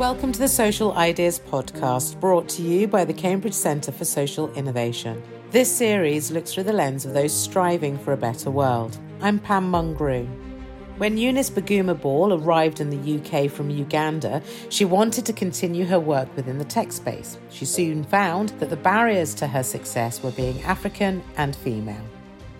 Welcome to the Social Ideas Podcast, brought to you by the Cambridge Centre for Social Innovation. This series looks through the lens of those striving for a better world. I'm Pam Mulgrew. When Eunice Baguma Ball arrived in the UK from Uganda, she wanted to continue her work within the tech space. She soon found that the barriers to her success were being African and female.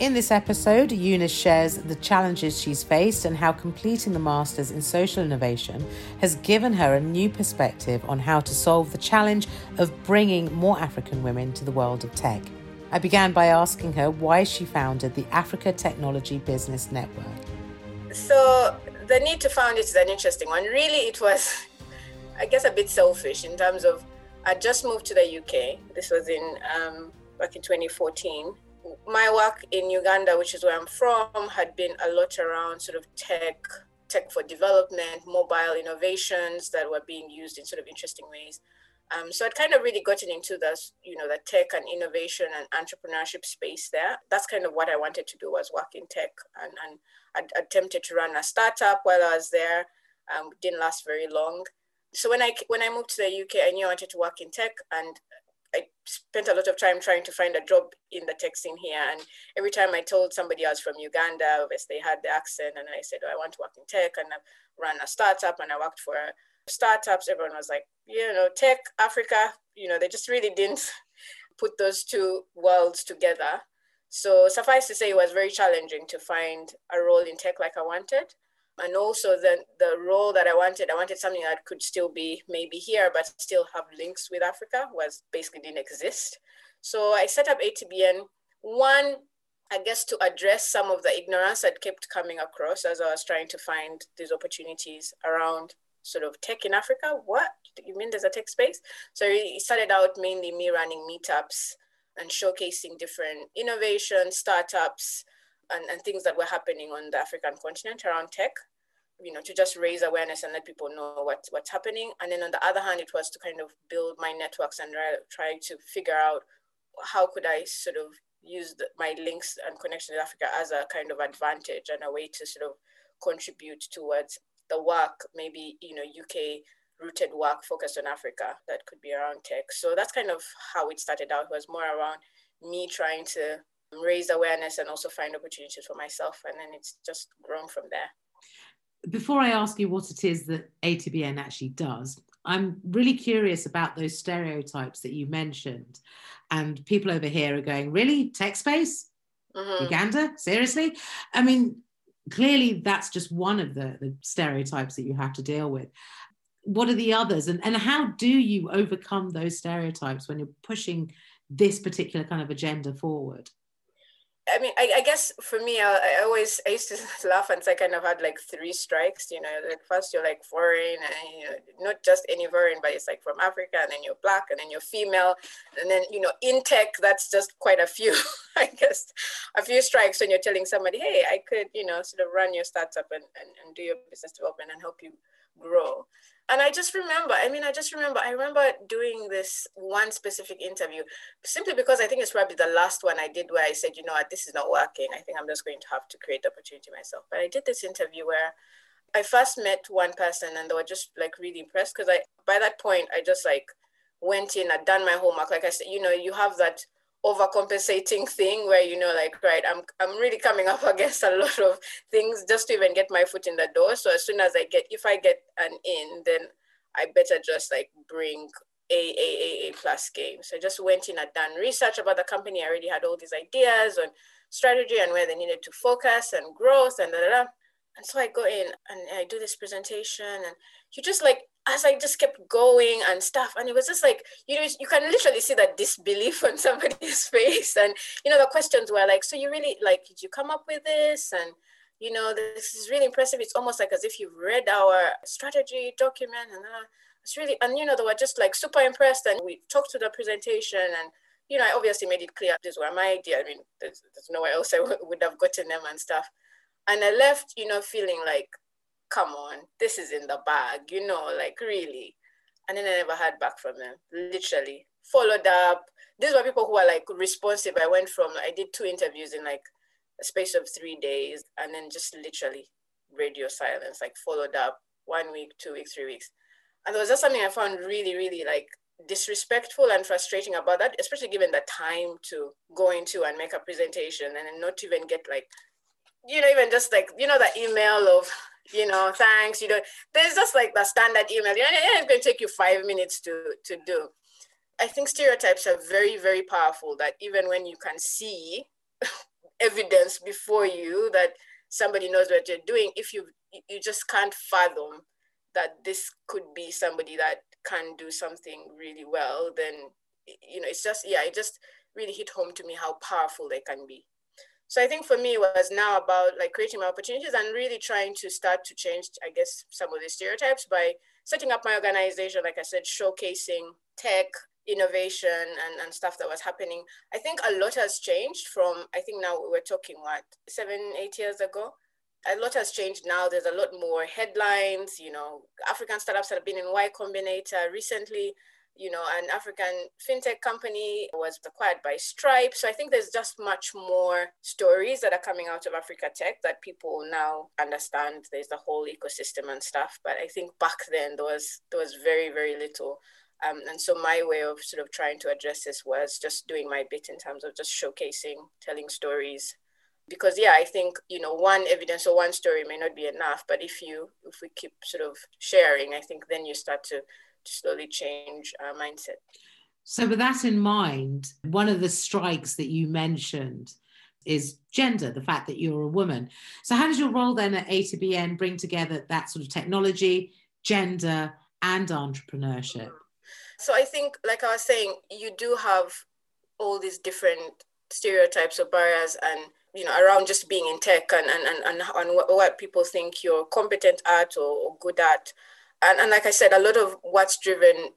In this episode, Eunice shares the challenges she's faced and how completing the Masters in Social Innovation has given her a new perspective on how to solve the challenge of bringing more African women to the world of tech. I began by asking her why she founded the Africa Technology Business Network. So, the need to found it is an interesting one. Really, it was, I guess, a bit selfish in terms of I just moved to the UK. This was in um, back in 2014 my work in Uganda, which is where I'm from, had been a lot around sort of tech, tech for development, mobile innovations that were being used in sort of interesting ways. Um, so I'd kind of really gotten into the, you know, the tech and innovation and entrepreneurship space there. That's kind of what I wanted to do was work in tech, and, and I attempted to run a startup while I was there. Um, didn't last very long. So when I when I moved to the UK, I knew I wanted to work in tech, and I spent a lot of time trying to find a job in the tech scene here. And every time I told somebody I was from Uganda, obviously they had the accent, and I said, oh, I want to work in tech, and I ran a startup, and I worked for startups. Everyone was like, you know, tech, Africa, you know, they just really didn't put those two worlds together. So suffice to say, it was very challenging to find a role in tech like I wanted and also the the role that I wanted, I wanted something that could still be maybe here, but still have links with Africa was basically didn't exist. So I set up ATBN one, I guess, to address some of the ignorance that kept coming across as I was trying to find these opportunities around sort of tech in Africa. What you mean there's a tech space? So it started out mainly me running meetups and showcasing different innovation, startups, and, and things that were happening on the African continent around tech you know to just raise awareness and let people know what, what's happening. And then on the other hand it was to kind of build my networks and try to figure out how could i sort of use the, my links and connections with africa as a kind of advantage and a way to sort of contribute towards the work maybe you know uk rooted work focused on africa that could be around tech. So that's kind of how it started out. It was more around me trying to raise awareness and also find opportunities for myself. And then it's just grown from there before I ask you what it is that ATBN actually does, I'm really curious about those stereotypes that you mentioned. And people over here are going, really? Tech space? Mm-hmm. Uganda? Seriously? I mean, clearly that's just one of the, the stereotypes that you have to deal with. What are the others? And, and how do you overcome those stereotypes when you're pushing this particular kind of agenda forward? I mean, I, I, guess for me, I, I, always I used to laugh and say I kind of had like three strikes. You know, like first you're like foreign, and you know, not just any foreign, but it's like from Africa, and then you're black, and then you're female, and then you know, in tech, that's just quite a few. I guess a few strikes when you're telling somebody, hey, I could, you know, sort of run your startup and, and, and do your business development and help you grow and I just remember, I mean, I just remember, I remember doing this one specific interview simply because I think it's probably the last one I did where I said, you know what, this is not working. I think I'm just going to have to create the opportunity myself. But I did this interview where I first met one person and they were just like really impressed because I, by that point, I just like went in, I'd done my homework. Like I said, you know, you have that overcompensating thing where you know like right i'm i'm really coming up against a lot of things just to even get my foot in the door. So as soon as i get if i get an in then i better just like bring a a a, a plus game so i just went in and done research about the company. I already had all these ideas on strategy and where they needed to focus and growth and da, da, da. and so i go in and i do this presentation and you just like as I just kept going and stuff, and it was just like you know you can literally see that disbelief on somebody's face, and you know the questions were like, so you really like did you come up with this and you know this is really impressive. It's almost like as if you've read our strategy document and uh, it's really and you know they were just like super impressed, and we talked to the presentation and. You know, I obviously made it clear this were my idea. I mean, there's, there's nowhere else I w- would have gotten them and stuff. And I left, you know, feeling like come on, this is in the bag, you know, like really. And then I never heard back from them, literally. Followed up. These were people who were like responsive. I went from, I did two interviews in like a space of three days and then just literally radio silence, like followed up one week, two weeks, three weeks. And there was just something I found really, really like disrespectful and frustrating about that, especially given the time to go into and make a presentation and not even get like, you know, even just like, you know, the email of, you know, thanks, you know, there's just like the standard email. You know, it's going to take you five minutes to, to do. I think stereotypes are very, very powerful that even when you can see evidence before you that somebody knows what you're doing, if you you just can't fathom that this could be somebody that can do something really well, then you know it's just yeah, it just really hit home to me how powerful they can be. So I think for me it was now about like creating my opportunities and really trying to start to change, I guess, some of the stereotypes by setting up my organization, like I said, showcasing tech, innovation and, and stuff that was happening. I think a lot has changed from, I think now we're talking what, seven, eight years ago? A lot has changed now. There's a lot more headlines, you know, African startups that have been in Y Combinator recently, you know, an African fintech company was acquired by Stripe. So I think there's just much more stories that are coming out of Africa Tech that people now understand. There's the whole ecosystem and stuff. But I think back then there was there was very, very little um, and so my way of sort of trying to address this was just doing my bit in terms of just showcasing, telling stories. Because yeah, I think you know one evidence or one story may not be enough, but if you if we keep sort of sharing, I think then you start to, to slowly change our mindset. So with that in mind, one of the strikes that you mentioned is gender, the fact that you're a woman. So how does your role then at ATBN bring together that sort of technology, gender, and entrepreneurship? So I think, like I was saying, you do have all these different stereotypes or barriers and you know around just being in tech and and, and, and, and what people think you're competent at or, or good at and, and like i said a lot of what's driven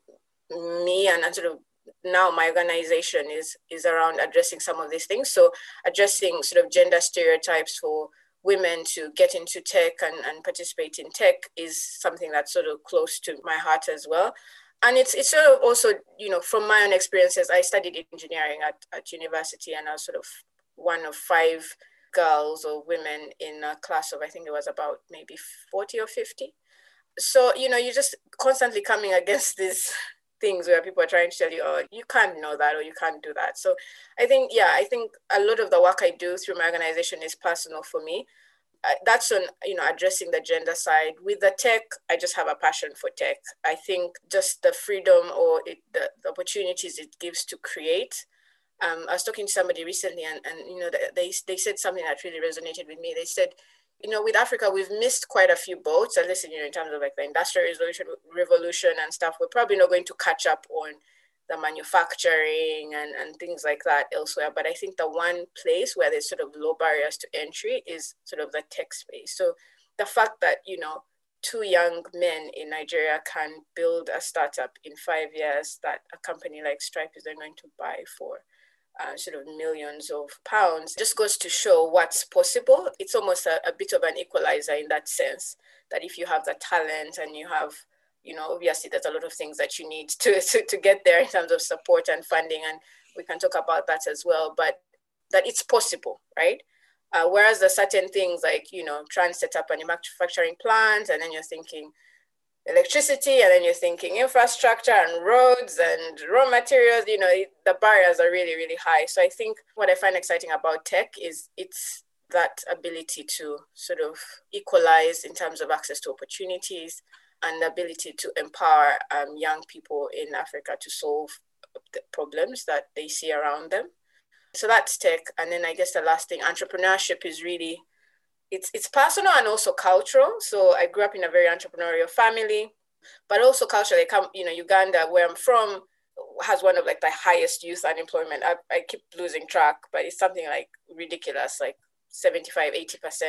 me and, and sort of now my organization is is around addressing some of these things. So addressing sort of gender stereotypes for women to get into tech and, and participate in tech is something that's sort of close to my heart as well. And it's it's sort of also you know from my own experiences i studied engineering at, at university and i was sort of one of five girls or women in a class of i think it was about maybe 40 or 50 so you know you're just constantly coming against these things where people are trying to tell you oh you can't know that or you can't do that. So i think yeah i think a lot of the work i do through my organization is personal for me. That's on you know addressing the gender side. With the tech i just have a passion for tech. I think just the freedom or it, the, the, opportunities it gives to create. Um, i was talking to somebody recently and, and you know they, they said something that really resonated with me. They said you know with africa we've missed quite a few boats at least you know in terms of like the industrial revolution revolution and stuff we're probably not going to catch up on the manufacturing and, and things like that elsewhere. But I think the one place where there's sort of low barriers to entry is sort of the tech space. So the fact that, you know, two young men in Nigeria can build a startup in five years that a company like Stripe is then going to buy for uh, sort of millions of pounds just goes to show what's possible. It's almost a, a bit of an equalizer in that sense that if you have the talent and you have you know, obviously there's a lot of things that you need to, to, to get there in terms of support and funding. And we can talk about that as well, but that it's possible, right? Uh, whereas there's certain things like, you know, trying to set up a manufacturing plant and then you're thinking electricity and then you're thinking infrastructure and roads and raw materials, you know, the barriers are really, really high. So I think what I find exciting about tech is it's that ability to sort of equalize in terms of access to opportunities, and the ability to empower um, young people in Africa to solve the problems that they see around them. So that's tech. And then I guess the last thing, entrepreneurship is really, it's, it's personal and also cultural. So I grew up in a very entrepreneurial family, but also culturally, come, you know, Uganda, where I'm from, has one of like the highest youth unemployment. I, I keep losing track, but it's something like ridiculous, like 75 80%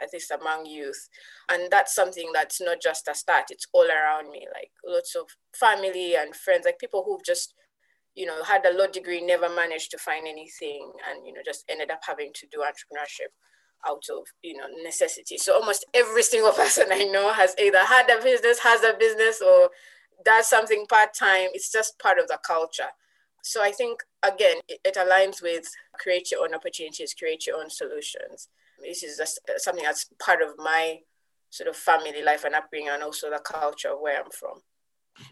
at least among youth and that's something that's not just a start it's all around me like lots of family and friends like people who've just you know had a law degree never managed to find anything and you know just ended up having to do entrepreneurship out of you know necessity so almost every single person i know has either had a business has a business or does something part-time it's just part of the culture so I think, again, it, it, aligns with create your own opportunities, create your own solutions. This is just uh, something that's part of my sort of family life and upbringing and also the culture of where I'm from.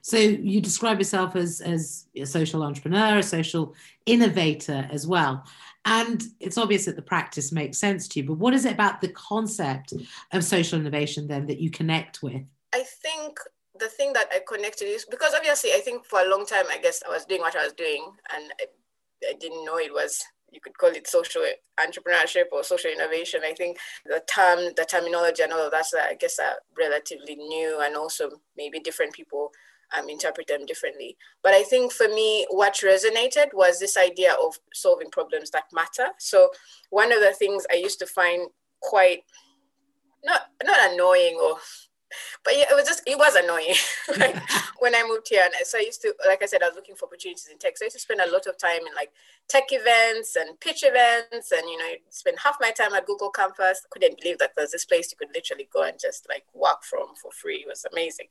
So you describe yourself as as a social entrepreneur, a social innovator as well. And it's obvious that the practice makes sense to you, but what is it about the concept of social innovation then that you connect with? I think the thing that I connected is because obviously I think for a long time I guess I was doing what I was doing and I, I didn't know it was you could call it social entrepreneurship or social innovation. I think the term, the terminology and all of that's, I guess, are relatively new and also maybe different people um, interpret them differently. But I think for me, what resonated was this idea of solving problems that matter. So one of the things I used to find quite not not annoying or but yeah, it was just it was annoying like when I moved here. And so I used to, like I said, I was looking for opportunities in tech. So I used to spend a lot of time in like tech events and pitch events, and you know, spend half my time at Google Campus. Couldn't believe that there's this place you could literally go and just like work from for free. It was amazing.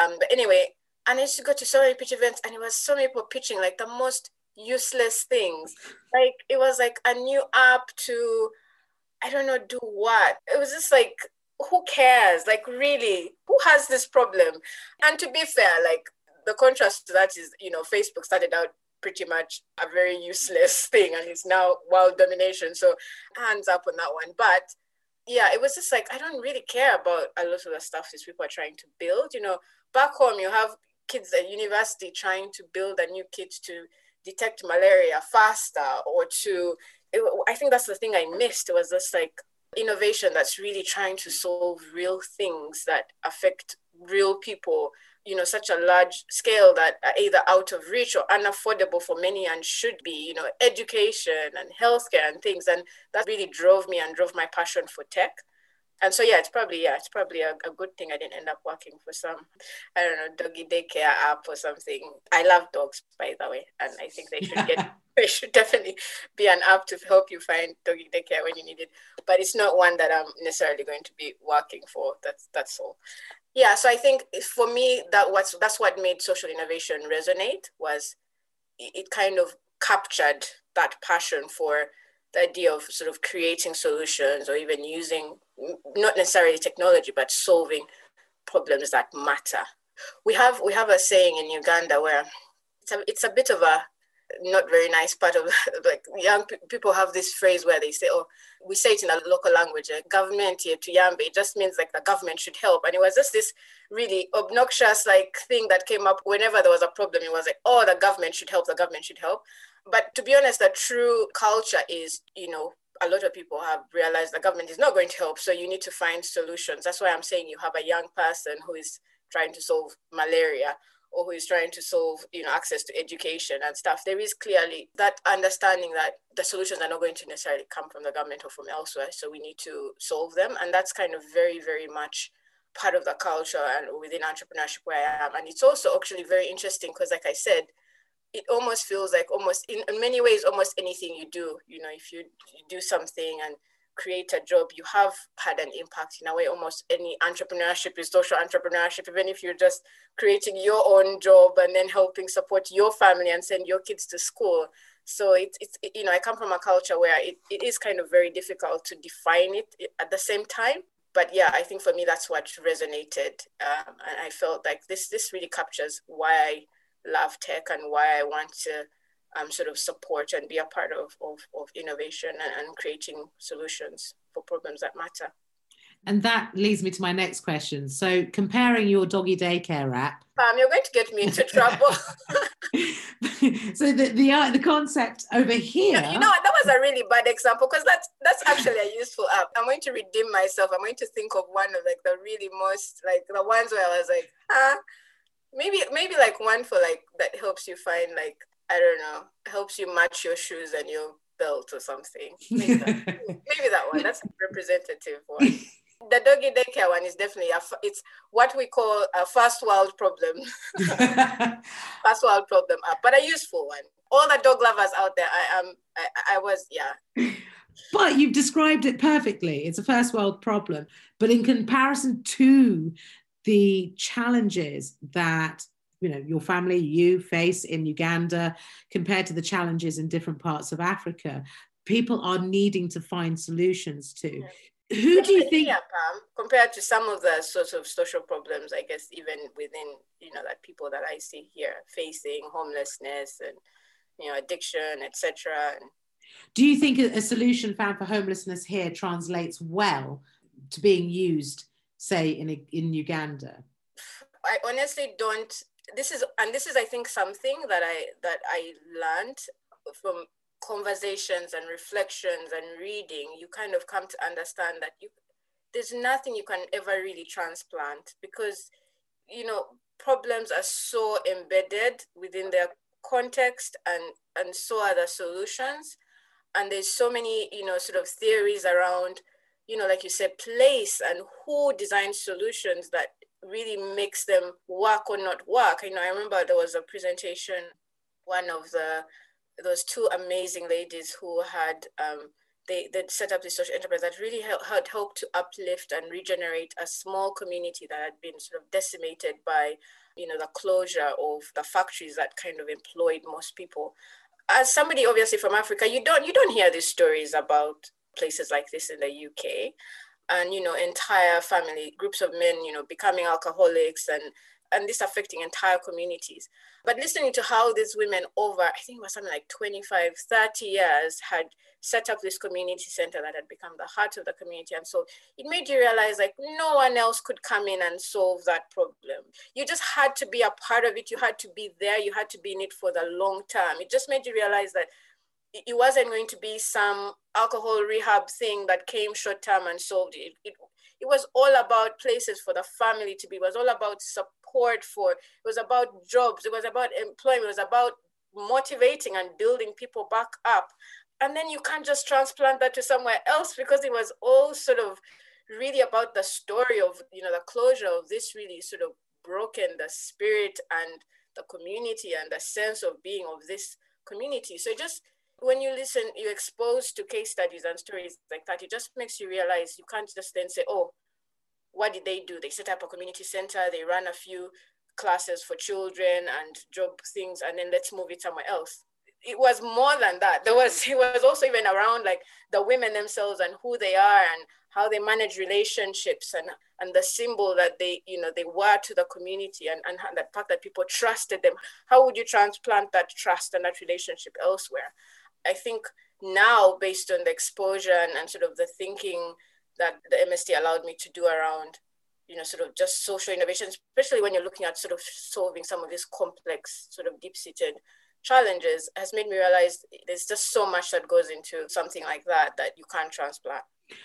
Um, but anyway, and I used to go to so many pitch events, and it was so many people pitching like the most useless things. Like it was like a new app to I don't know, do what? It was just like who cares? Like, really, who has this problem? And to be fair, like, the contrast to that is, you know, Facebook started out pretty much a very useless thing and it's now world domination. So, hands up on that one. But yeah, it was just like, I don't really care about a lot of the stuff these people are trying to build. You know, back home, you have kids at university trying to build a new kit to detect malaria faster or to, I think that's the thing I missed. Was this like, innovation that's really trying to solve real things that affect real people you know such a large scale that are either out of reach or unaffordable for many and should be you know education and healthcare and things and that really drove me and drove my passion for tech and so yeah, it's probably yeah, it's probably a, a, good thing I didn't end up working for some I don't know doggy daycare app or something. I love dogs by the way, and I think they should get there should definitely be an app to help you find doggy daycare when you need it. But it's not one that I'm necessarily going to be working for. That's that's all. Yeah, so I think for me that what's that's what made social innovation resonate was it kind of captured that passion for the idea of sort of creating solutions or even using not necessarily technology but solving problems that matter. We have we have a saying in uganda where it's a, it's a bit of a not very nice part of like young people have this phrase where they say oh we say it in a local language uh, government here to yambe it just means like the government should help. And it was just this really obnoxious like thing that came up whenever there was a problem. It was like oh the government should help the government should help. But to be honest, the true culture is, you know, a lot of people have realized the government is not going to help. So you need to find solutions. That's why I'm saying you have a young person who is trying to solve malaria or who is trying to solve you know access to education and stuff there is clearly that understanding that the solutions are not going to necessarily come from the government or from elsewhere so we need to solve them and that's kind of very very much part of the culture and within entrepreneurship where i am and it's also actually very interesting because like i said it almost feels like almost in, in many ways almost anything you do you know if you, you do something and create a job you have had an impact in a way. Almost any entrepreneurship is social entrepreneurship even if you're just creating your own job and then helping support your family and send your kids to school. So it's, it's it, you know i come from a culture where it, it is kind of very difficult to define it at the same time. But yeah i think for me that's what resonated. Um, and i felt like this this really captures why i love tech and why I want to um, sort of support and be a part of, of, of innovation and, and creating solutions for problems that matter. And that leads me to my next question. So, comparing your doggy daycare app, um, you're going to get me into trouble. so the the uh, the concept over here. You know, that was a really bad example because that's that's actually a useful app. I'm going to redeem myself. I'm going to think of one of like the really most like the ones where I was like, ah, maybe maybe like one for like that helps you find like I don't know helps you match your shoes and your belt or something. Maybe that, maybe that one. That's a representative one. The doggy daycare one is definitely a, it's what we call a first world problem. first world problem app, but a useful one. All the dog lovers out there, I am. I, I was yeah. But you've described it perfectly. It's a first world problem. But in comparison to the challenges that you know your family you face in uganda compared to the challenges in different parts of africa people are needing to find solutions to. Who do you think yeah, Pam, compared to some of the sorts of social problems i guess even within you know that people that i see here facing homelessness and you know addiction etc do you think a solution found for homelessness here translates well to being used say in in uganda? I honestly don't this is and this is i think something that i that i learned from conversations and reflections and reading, you kind of come to understand that you there's nothing you can ever really transplant because you know problems are so embedded within their context and and so are the solutions. And there's so many you know sort of theories around you know like you said place and who designs solutions that really makes them work or not work. You know i remember there was a presentation one of the those two amazing ladies who had um, they, they set up this social enterprise that really helped, helped to uplift and regenerate a small community that had been sort of decimated by you know the closure of the factories that kind of employed most people. As somebody obviously from africa you don't you don't hear these stories about places like this in the uk and you know entire family groups of men you know becoming alcoholics and and this affecting entire communities. But listening to how these women over, I think it was something like 25, 30 years had set up this community center that had become the heart of the community. And so it made you realize like no one else could come in and solve that problem. You just had to be a part of it. You had to be there. You had to be in it for the long term. It just made you realize that it wasn't going to be some alcohol rehab thing that came short term and solved it. it. It was all about places for the family to be. It was all about support for. It was about jobs. It was about employment. It was about motivating and building people back up. And then you can't just transplant that to somewhere else because it was all sort of really about the story of you know the closure of this really sort of broken the spirit and the community and the sense of being of this community. So just when you listen, you're exposed to case studies and stories like that, it just makes you realize you can't just then say, oh, what did they do? They set up a community center, they ran a few classes for children and job things, and then let's move it somewhere else. It was more than that. There was it was also even around like the women themselves and who they are and how they manage relationships and and the symbol that they you know they were to the community and, and the fact that people trusted them. How would you transplant that trust and that relationship elsewhere? I think now based on the exposure and, and sort of the thinking that the MST allowed me to do around, you know, sort of just social innovation, especially when you're looking at sort of solving some of these complex, sort of deep-seated challenges, has made me realize there's just so much that goes into something like that that you can't transplant.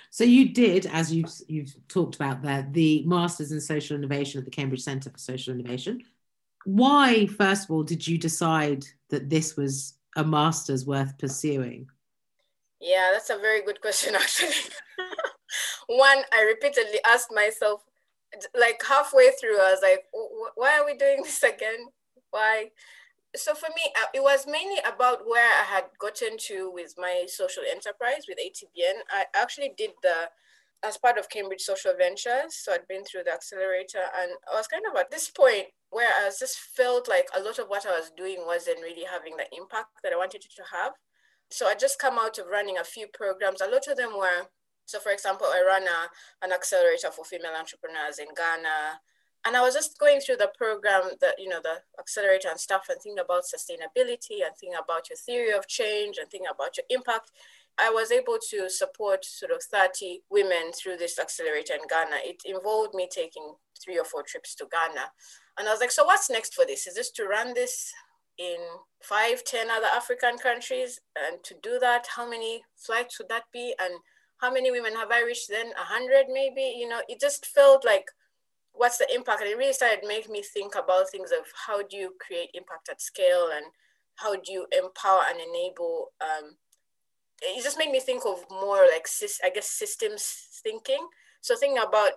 So you did, as you've you've talked about there, the Masters in Social Innovation at the Cambridge Centre for Social Innovation. Why, first of all, did you decide that this was a master's worth pursuing? Yeah, that's a very good question, actually. one I repeatedly asked myself, like halfway through, I was like, why are we doing this again? Why? So for me, uh, it was mainly about where I had gotten to with my social enterprise with ATBN. I actually did the as part of Cambridge Social Ventures. So I'd been through the accelerator and I was kind of at this point where I just felt like a lot of what I was doing wasn't really having the impact that I wanted it to have. So I just come out of running a few programs. A lot of them were so, for example, I run a, an accelerator for female entrepreneurs in Ghana. And I was just going through the program, that you know, the accelerator and stuff, and thinking about sustainability and thinking about your theory of change and thinking about your impact. I was able to support sort of 30 women through this accelerator in Ghana. It involved me taking three or four trips to Ghana. And I was like, so what's next for this? Is this to run this in five, ten other African countries? And to do that, how many flights would that be? And how many women have I reached then? A hundred maybe, you know, it just felt like what's the impact? And it really started making me think about things of how do you create impact at scale and how do you empower and enable um, it just made me think of more like I guess systems thinking. So thinking about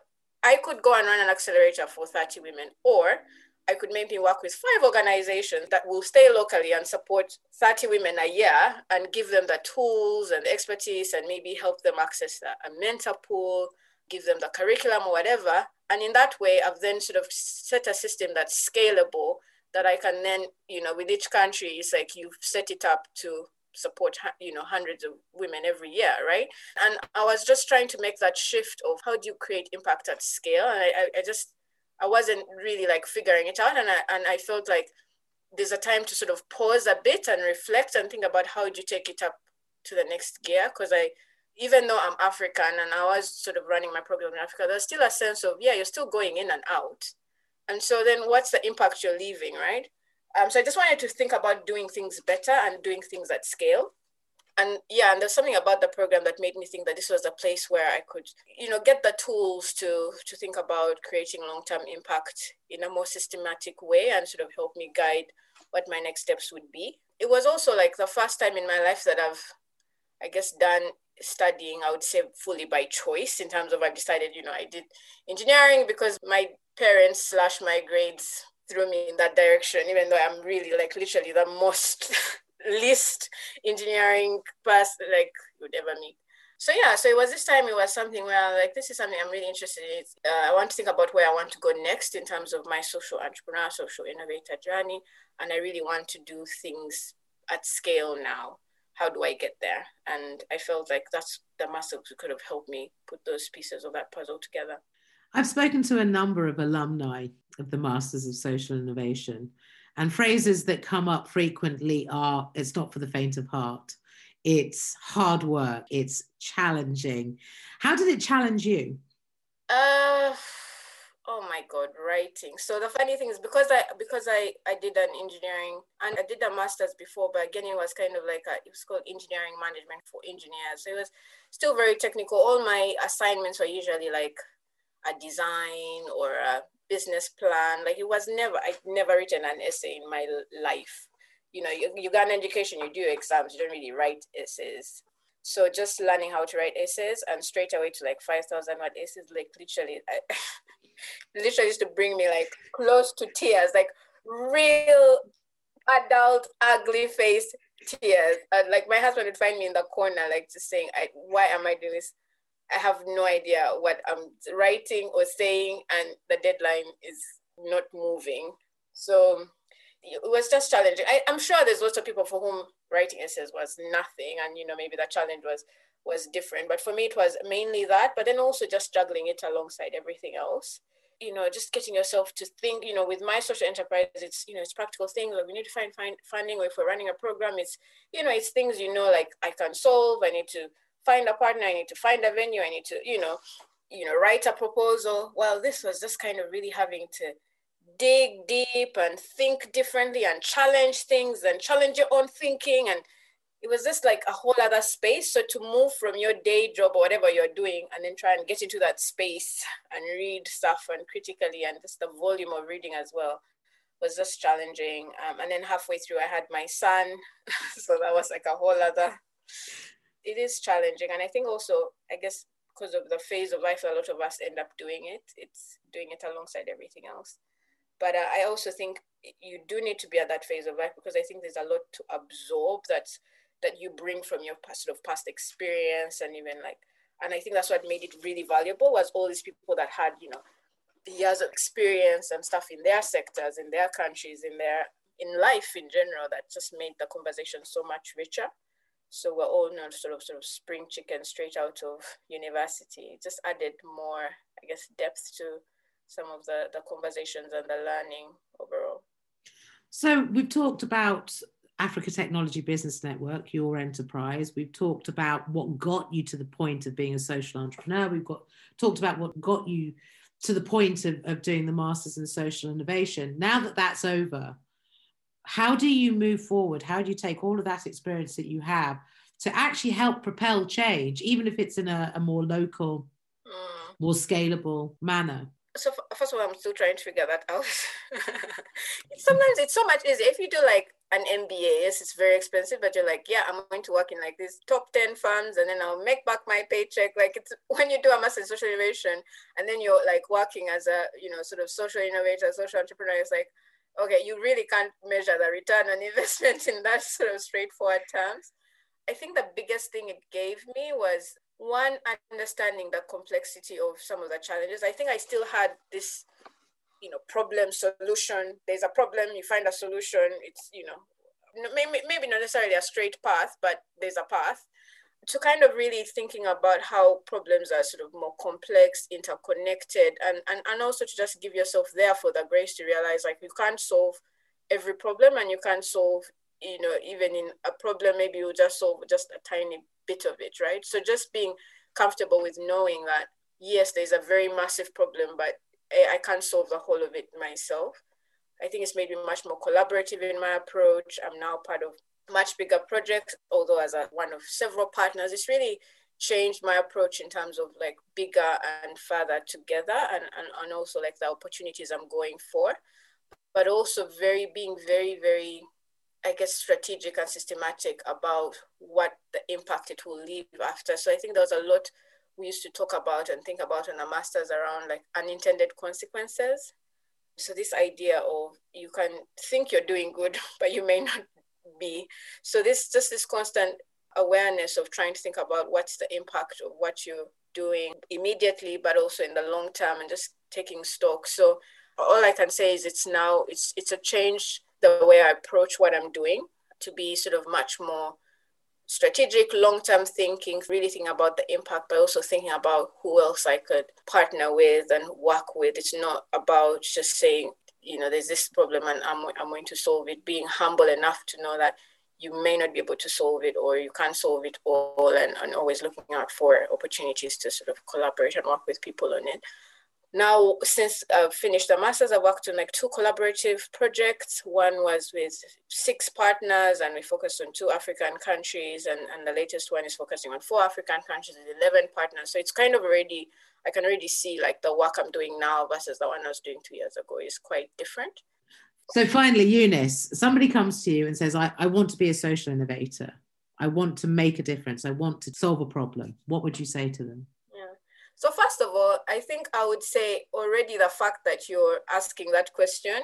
I could go and run an accelerator for 30 women, or I could maybe work with five organizations that will stay locally and support 30 women a year and give them the tools and expertise and maybe help them access a mentor pool, give them the curriculum or whatever. And in that way, I've then sort of set a system that's scalable that I can then, you know, with each country, it's like you've set it up to support you know hundreds of women every year right? And i was just trying to make that shift of how do you create impact at scale? And i, I just i wasn't really like figuring it out. And i and i felt like there's a time to sort of pause a bit and reflect and think about how do you take it up to the next gear? Because i even though i'm african and i was sort of running my program in africa there's still a sense of yeah you're still going in and out. And so then what's the impact you're leaving right um, so I just wanted to think about doing things better and doing things at scale. And yeah, and there's something about the program that made me think that this was a place where I could, you know, get the tools to to think about creating long-term impact in a more systematic way and sort of help me guide what my next steps would be. It was also like the first time in my life that I've, I guess, done studying, I would say fully by choice in terms of I've decided, you know, I did engineering because my parents slash my grades threw me in that direction, even though I'm really like literally the most least engineering person like you'd ever meet. So yeah, so it was this time. It was something where I like, this is something I'm really interested in. Uh, I want to think about where I want to go next in terms of my social entrepreneur, social innovator journey, and I really want to do things at scale now. How do I get there? And I felt like that's the muscle who could have helped me put those pieces of that puzzle together. I've spoken to a number of alumni of the Masters of Social Innovation, and phrases that come up frequently are it's not for the faint of heart, it's hard work, it's challenging. How did it challenge you? Uh, oh my god writing so the funny thing is because i because i i did an engineering and i did a master's before but again it was kind of like a, it was called engineering management for engineers so it was still very technical all my assignments were usually like a design or a business plan. Like it was never, I've never written an essay in my life. You know, you, you got an education, you do exams, you don't really write essays. So just learning how to write essays and straight away to like 5,000 word essays, like literally, I, literally used to bring me like close to tears, like real adult ugly face tears. And like my husband would find me in the corner, like just saying, I, why am I doing this? I have no idea what I'm writing or saying, and the deadline is not moving. So it was just challenging. I, am sure there's lots of people for whom writing essays was nothing, and you know maybe that challenge was was different. But for me, it was mainly that. But then also just juggling it alongside everything else. You know, just getting yourself to think. You know, with my social enterprise, it's you know it's practical things. Like we need to find find funding. Or if we're running a program, it's you know it's things you know like I can solve. I need to find a partner, I need to find a venue, I need to, you know, you know, write a proposal. Well, this was just kind of really having to dig deep and think differently and challenge things and challenge your own thinking. And it was just like a whole other space. So to move from your day job or whatever you're doing and then try and get into that space and read stuff and critically and just the volume of reading as well was just challenging. Um, and then halfway through, I had my son. so that was like a whole other it is challenging. And i think also i guess because of the phase of life a lot of us end up doing it. It's doing it alongside everything else. But uh, i also think you do need to be at that phase of life because i think there's a lot to absorb that that you bring from your past, sort of past experience and even like and i think that's what made it really valuable was all these people that had you know years of experience and stuff in their sectors in their countries in their in life in general that just made the conversation so much richer so we're all not sort of sort of spring chicken straight out of university. It just added more, I guess, depth to some of the, the conversations and the learning overall. So we've talked about Africa Technology Business Network, your enterprise. We've talked about what got you to the point of being a social entrepreneur. We've got talked about what got you to the point of, of doing the masters in social innovation. Now that that's over, how do you move forward? How do you take all of that experience that you have to actually help propel change, even if it's in a, a more local, mm. more scalable manner? So first of all, I'm still trying to figure that out. Sometimes it's so much easier if you do like an MBA. Yes, it's very expensive, but you're like, yeah, I'm going to work in like these top ten firms, and then I'll make back my paycheck. Like it's when you do a master in social innovation, and then you're like working as a you know sort of social innovator, social entrepreneur. It's like okay, you really can't measure the return on investment in that sort of straightforward terms. I think the biggest thing it gave me was one, understanding the complexity of some of the challenges. I think I still had this, you know, problem solution. There's a problem, you find a solution. It's, you know, maybe, maybe not necessarily a straight path, but there's a path to kind of really thinking about how problems are sort of more complex, interconnected, and, and, and also to just give yourself there for the grace to realize like you can't solve every problem and you can't solve, you know, even in a problem, maybe you just solve just a tiny bit of it, right? So just being comfortable with knowing that, yes, there's a very massive problem, but I can't solve the whole of it myself. I think it's made me much more collaborative in my approach. I'm now part of much bigger projects, although as a, one of several partners, it's really changed my approach in terms of like bigger and further together and, and, and also like the opportunities I'm going for, but also very being very, very, I guess, strategic and systematic about what the impact it will leave after. So I think there was a lot we used to talk about and think about in the masters around like unintended consequences. So this idea of you can think you're doing good, but you may not be. So this just this constant awareness of trying to think about what's the impact of what you're doing immediately, but also in the long term, and just taking stock. So all I can say is it's now it's it's a change the way I approach what I'm doing to be sort of much more strategic, long-term thinking, really thinking about the impact, but also thinking about who else I could partner with and work with. It's not about just saying, you know, there's this problem and I'm, I'm going to solve it, being humble enough to know that you may not be able to solve it or you can't solve it all and, and always looking out for opportunities to sort of collaborate and work with people on it. Now, since I've finished the master's, I worked on like two collaborative projects. One was with six partners, and we focused on two African countries, and, and the latest one is focusing on four African countries with 11 partners. So it's kind of already I can already see like the work I'm doing now versus the one I was doing two years ago is quite different. So finally, Eunice, somebody comes to you and says, I, I want to be a social innovator. I want to make a difference. I want to solve a problem. What would you say to them? Yeah. So first of all, I think I would say already the fact that you're asking that question,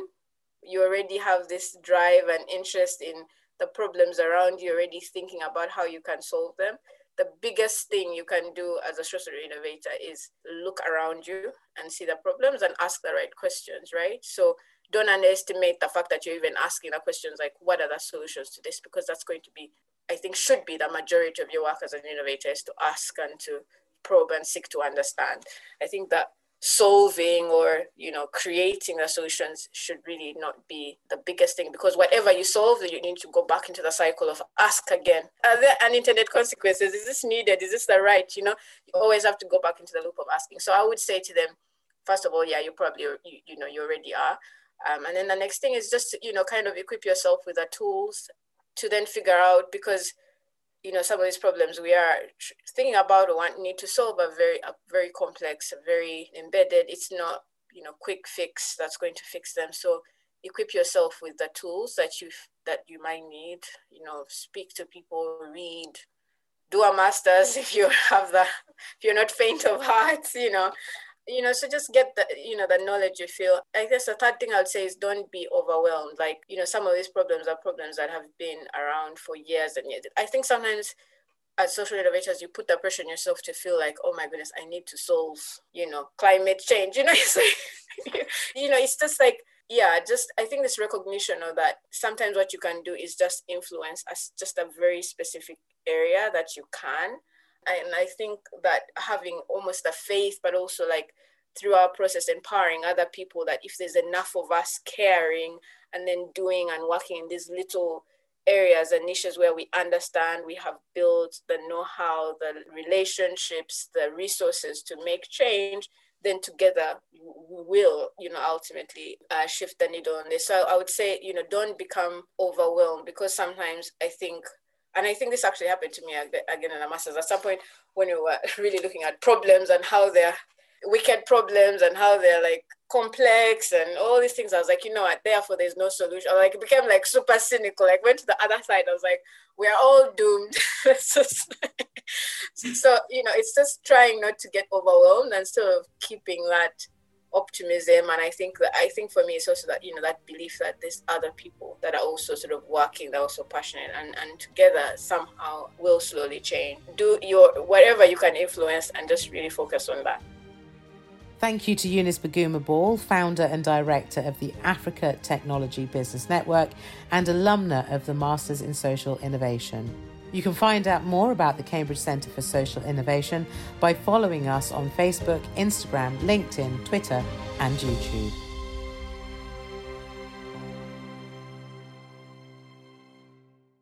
you already have this drive and interest in the problems around you, already thinking about how you can solve them the biggest thing you can do as a social innovator is look around you and see the problems and ask the right questions, right? So don't underestimate the fact that you're even asking the questions like, what are the solutions to this? Because that's going to be, I think, should be the majority of your work as an innovator is to ask and to probe and seek to understand. I think that solving or you know creating the solutions should really not be the biggest thing because whatever you solve you need to go back into the cycle of ask again. Are there unintended consequences? Is this needed? Is this the right? You know you always have to go back into the loop of asking. So i would say to them first of all yeah you probably you, you know you already are. Um, and then the next thing is just you know kind of equip yourself with the tools to then figure out because you know some of these problems we are thinking about or want need to solve are very very complex very embedded. It's not you know quick fix that's going to fix them. So equip yourself with the tools that you that you might need you know speak to people read do a master's if you have the if you're not faint of heart you know you know so just get the you know the knowledge you feel. I guess the third thing i would say is don't be overwhelmed. Like you know some of these problems are problems that have been around for years and years. I think sometimes as social innovators you put the pressure on yourself to feel like oh my goodness i need to solve you know climate change you know it's like you know it's just like yeah just i think this recognition of that sometimes what you can do is just influence as just a very specific area that you can and I think that having almost a faith, but also like through our process, empowering other people that if there's enough of us caring and then doing and working in these little areas and niches where we understand, we have built the know how, the relationships, the resources to make change, then together we will, you know, ultimately uh, shift the needle on this. So I would say, you know, don't become overwhelmed because sometimes I think and I think this actually happened to me again in a master's at some point when we were really looking at problems and how they're wicked problems and how they're like complex and all these things. I was like, you know what, therefore there's no solution. I like became like super cynical, like went to the other side. I was like, we're all doomed. so, you know, it's just trying not to get overwhelmed and sort of keeping that optimism and i think that i think for me it's also that you know that belief that there's other people that are also sort of working that are also passionate and and together somehow will slowly change do your whatever you can influence and just really focus on that Thank you to Eunice Baguma Ball, founder and director of the Africa Technology Business Network and alumna of the Masters in Social Innovation. You can find out more about the Cambridge Centre for Social Innovation by following us on Facebook, Instagram, LinkedIn, Twitter, and YouTube.